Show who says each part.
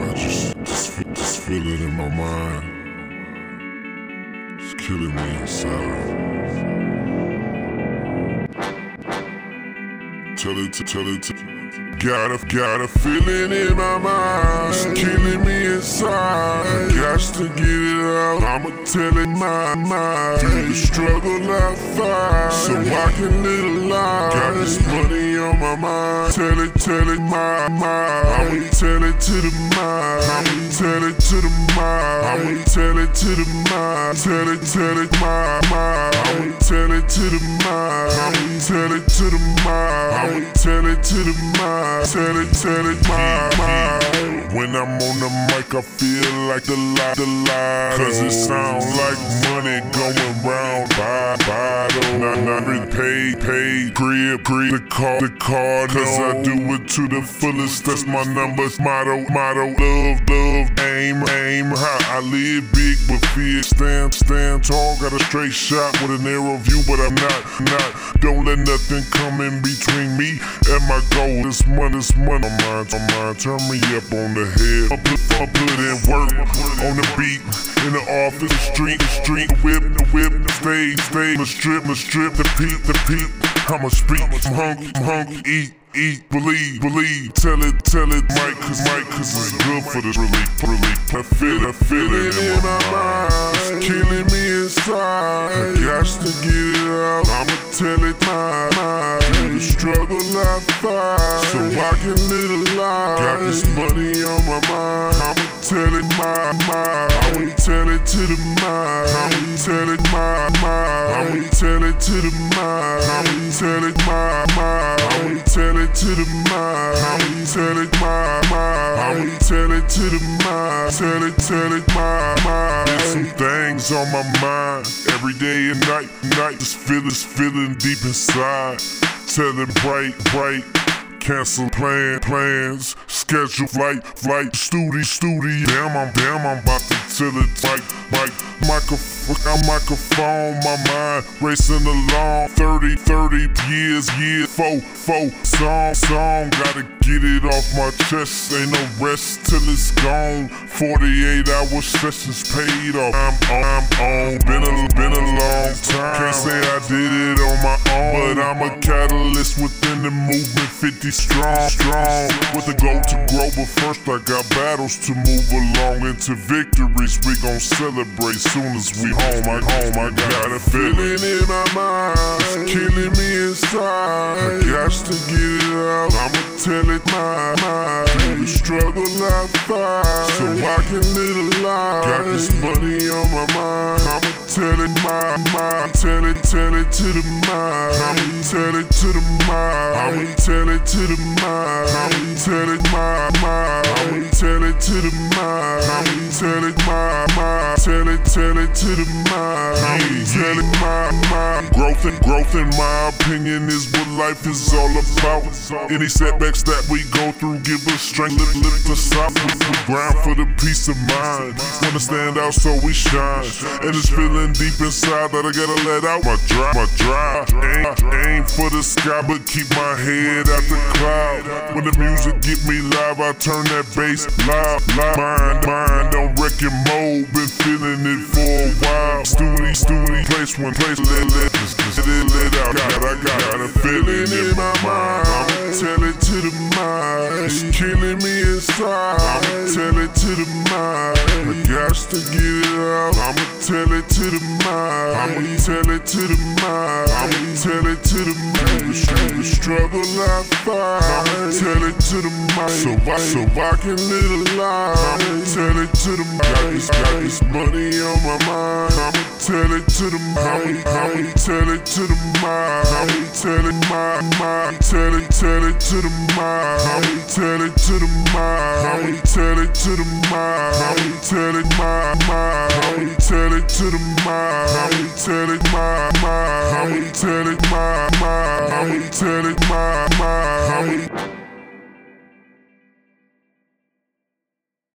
Speaker 1: I just, just, just feel it in my mind. It's killing me inside. Tell it to, tell it to. Got a, got a feeling in my mind. It's killing to get it out. I'ma tell it my mind. Through the struggle I fight. So I can live a life. Got this money on my mind. Tell it, tell it my mind. I'ma tell it to the mind. I'ma tell it to the mind. I'ma tell it to the mind. Tell it, tell it my mind. I'ma tell it to the mind. I'ma tell it to the mind. I'ma tell it to the mind. Tell it, tell it my mind. When I'm on the mic, I feel like the light, the light. Cause it sound like money going round. Buy, bottle. Not, not repaid, paid. Crib, crib. Uh, the car, the car. Cause I do it to the fullest. That's my numbers. Motto, motto. Love, love. Aim, aim high. I live big, but fear. Stand, stand tall. Got a straight shot with an arrow view, but I'm not, not. Don't let nothing come in between me and my goal. This money, this money. I'm mine, I'm mine. Turn me up on the head. I put, I put in work on the beat. In the office, the street, the street, the whip, the whip, the stage, stage, the strip, the strip, the peep, the peep. I'ma speak, I'm hungry, I'm hungry, eat. Eat, believe, believe, tell it, tell it, mic, cause mic, cause it's good for the relief, relief. I feel it, I feel it in my mind. It's killing me inside. I got to get it out. I'ma tell it my mind. Through the struggle I fight, so I can live a life. Got this money on my mind. Tell it my mind. I'ma tell it to the mind. I'ma tell it my mind. I'ma tell it to the mind. I'ma tell it my mind. I'ma tell it to the mind. I'ma tell it my mind. I'ma tell it to the mind. Tell it, tell it my mind. There's some things on my mind every day and night, night. Just feeling, feeling deep inside. Tell it bright, bright. Cancel plan, plans, schedule flight, flight, studio, studio. Damn, I'm, damn, I'm about to tell it mic, mic, microphone, microphone, my mind racing along. 30, 30 years, years, four, four, song, song. Gotta get it off my chest, ain't no rest till it's gone. 48 hour sessions paid off. I'm on, I'm on. Been a, been a long time. Can't say I did it on my own, but I'm a catalyst within the movement. 50 strong, strong. With a goal to grow, but first I got battles to move along into victories. We gon' celebrate soon as we home. I home, I got a feeling in my mind. It's killing me inside. I got to get it out. I'ma tell it my mind. Through the struggle I fight, so I can live a life. Got this money on my mind. I'ma tell it my mind. Tell it, tell it to the mind. I'ma tell it to the mind. I'ma tell it to the mind. I'ma tell it my mind. I'ma tell it to the mind. I'ma tell it my mind. Tell it, tell it to the mind. I'ma tell it my mind. Growth and growth in my opinion is what life is all about. Any setbacks that we go through give us strength, lift, lift us up. We grind for the peace of mind. Wanna stand out so we shine. And it's feeling deep inside that I gotta let out my drive. My drive. Aim, aim for the sky, but keep my head out the cloud. When the music get me live, I turn that bass loud, loud. Mind, mind on wrecking mode. Been feeling it for a while. Studio, studio, place one, place let, let, just, just let out. Got, I got, a feeling in my mind. I'ma tell it to the mind. It's killing me inside. I'ma tell it to the mind. I got to get it out. I'ma tell it to the mind. I'ma tell it to the mind. I'ma tell it to the mind. Through the struggle I fight. I'ma tell it to the mind. So I, so I can live a life. I'ma tell it to the mind. Got this, got this money on my mind. Tell it to the. I'ma tell it to the. I'ma tell it my mind. Tell it, tell it to the. I'ma tell it to the. I'ma tell it to the. I'ma tell it my. I'ma tell it to the. I'ma tell it my. I'ma tell it my. I'ma tell it